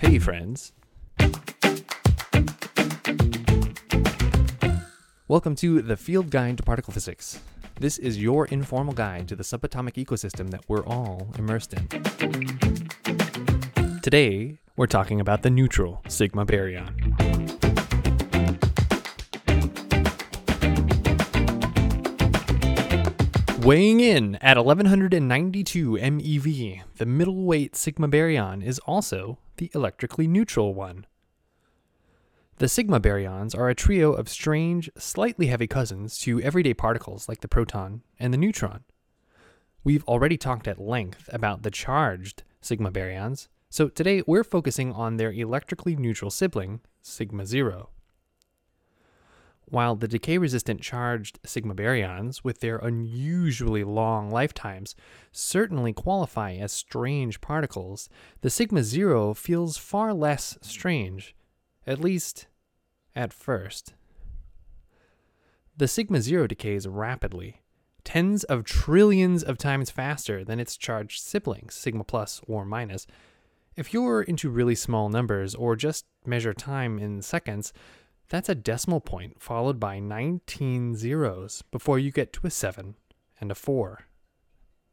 Hey, friends. Welcome to the Field Guide to Particle Physics. This is your informal guide to the subatomic ecosystem that we're all immersed in. Today, we're talking about the neutral sigma baryon. Weighing in at 1192 MeV, the middleweight sigma baryon is also the electrically neutral one. The sigma baryons are a trio of strange, slightly heavy cousins to everyday particles like the proton and the neutron. We've already talked at length about the charged sigma baryons, so today we're focusing on their electrically neutral sibling, sigma zero. While the decay resistant charged sigma baryons, with their unusually long lifetimes, certainly qualify as strange particles, the sigma zero feels far less strange, at least at first. The sigma zero decays rapidly, tens of trillions of times faster than its charged siblings, sigma plus or minus. If you're into really small numbers or just measure time in seconds, that's a decimal point followed by 19 zeros before you get to a 7 and a 4.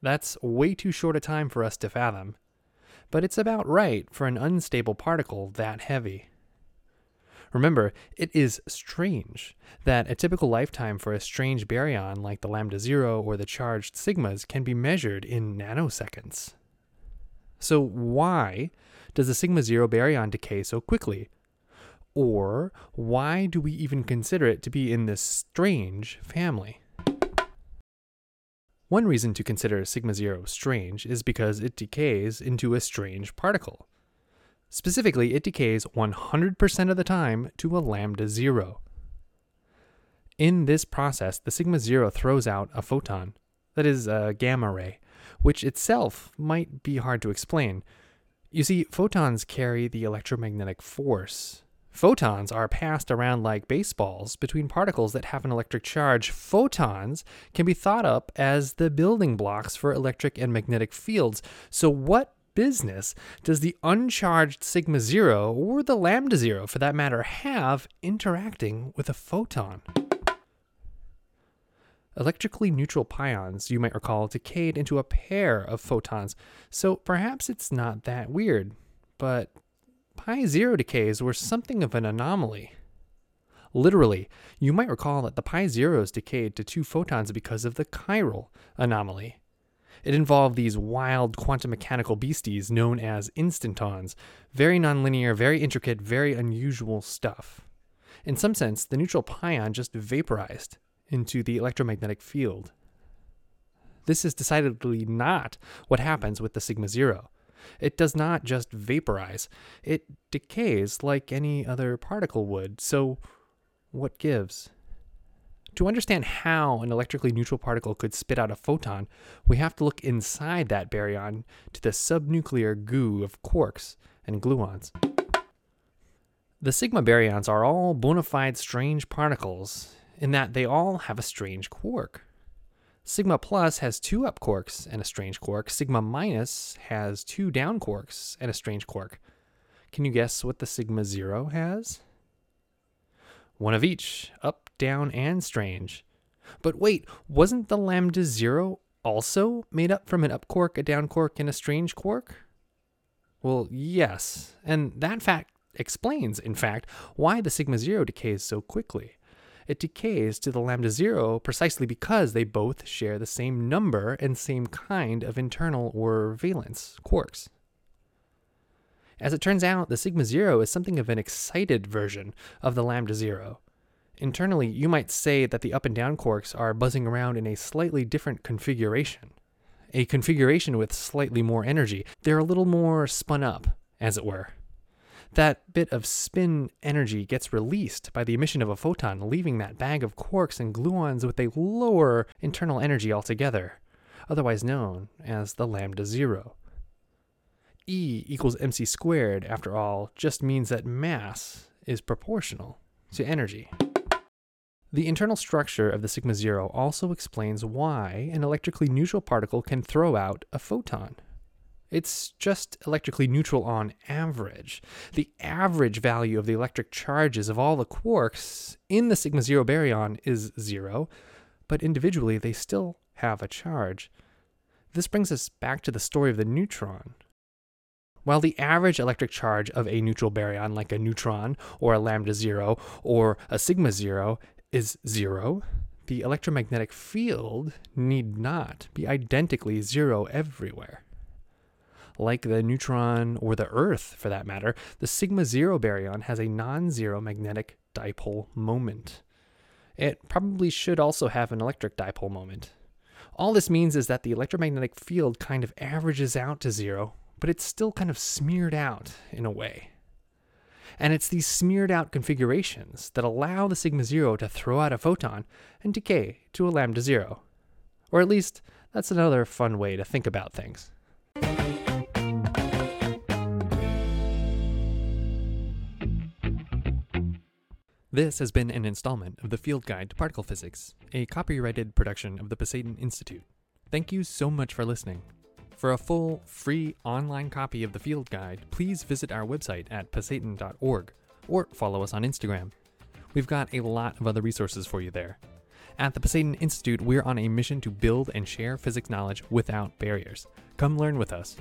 That's way too short a time for us to fathom, but it's about right for an unstable particle that heavy. Remember, it is strange that a typical lifetime for a strange baryon like the lambda zero or the charged sigmas can be measured in nanoseconds. So, why does the sigma zero baryon decay so quickly? Or why do we even consider it to be in this strange family? One reason to consider sigma zero strange is because it decays into a strange particle. Specifically, it decays 100% of the time to a lambda zero. In this process, the sigma zero throws out a photon, that is, a gamma ray, which itself might be hard to explain. You see, photons carry the electromagnetic force, Photons are passed around like baseballs between particles that have an electric charge. Photons can be thought up as the building blocks for electric and magnetic fields. So, what business does the uncharged sigma zero, or the lambda zero for that matter, have interacting with a photon? Electrically neutral pions, you might recall, decayed into a pair of photons, so perhaps it's not that weird. But pi zero decays were something of an anomaly. Literally, you might recall that the pi zeros decayed to two photons because of the chiral anomaly. It involved these wild quantum mechanical beasties known as instantons, very nonlinear, very intricate, very unusual stuff. In some sense, the neutral pion just vaporized into the electromagnetic field. This is decidedly not what happens with the sigma zero. It does not just vaporize, it decays like any other particle would. So, what gives? To understand how an electrically neutral particle could spit out a photon, we have to look inside that baryon to the subnuclear goo of quarks and gluons. The sigma baryons are all bona fide strange particles in that they all have a strange quark. Sigma plus has two up quarks and a strange quark. Sigma minus has two down quarks and a strange quark. Can you guess what the sigma zero has? One of each, up, down, and strange. But wait, wasn't the lambda zero also made up from an up quark, a down quark, and a strange quark? Well, yes, and that fact explains, in fact, why the sigma zero decays so quickly it decays to the lambda zero precisely because they both share the same number and same kind of internal or valence quarks. As it turns out, the sigma zero is something of an excited version of the lambda zero. Internally, you might say that the up and down quarks are buzzing around in a slightly different configuration. A configuration with slightly more energy. They're a little more spun up, as it were that bit of spin energy gets released by the emission of a photon, leaving that bag of quarks and gluons with a lower internal energy altogether, otherwise known as the lambda zero. E equals mc squared, after all, just means that mass is proportional to energy. The internal structure of the sigma zero also explains why an electrically neutral particle can throw out a photon. It's just electrically neutral on average. The average value of the electric charges of all the quarks in the sigma zero baryon is zero, but individually they still have a charge. This brings us back to the story of the neutron. While the average electric charge of a neutral baryon, like a neutron or a lambda zero or a sigma zero, is zero, the electromagnetic field need not be identically zero everywhere. Like the neutron or the Earth, for that matter, the sigma zero baryon has a non zero magnetic dipole moment. It probably should also have an electric dipole moment. All this means is that the electromagnetic field kind of averages out to zero but it's still kind of smeared out in a way. And it's these smeared out configurations that allow the sigma zero to throw out a photon and decay to a lambda zero. Or at least, that's another fun way to think about things. This has been an installment of the Field Guide to Particle Physics, a copyrighted production of the Pasayten Institute. Thank you so much for listening. For a full, free online copy of the field guide, please visit our website at pasayten.org or follow us on Instagram. We've got a lot of other resources for you there. At the Pasayten Institute, we're on a mission to build and share physics knowledge without barriers. Come learn with us.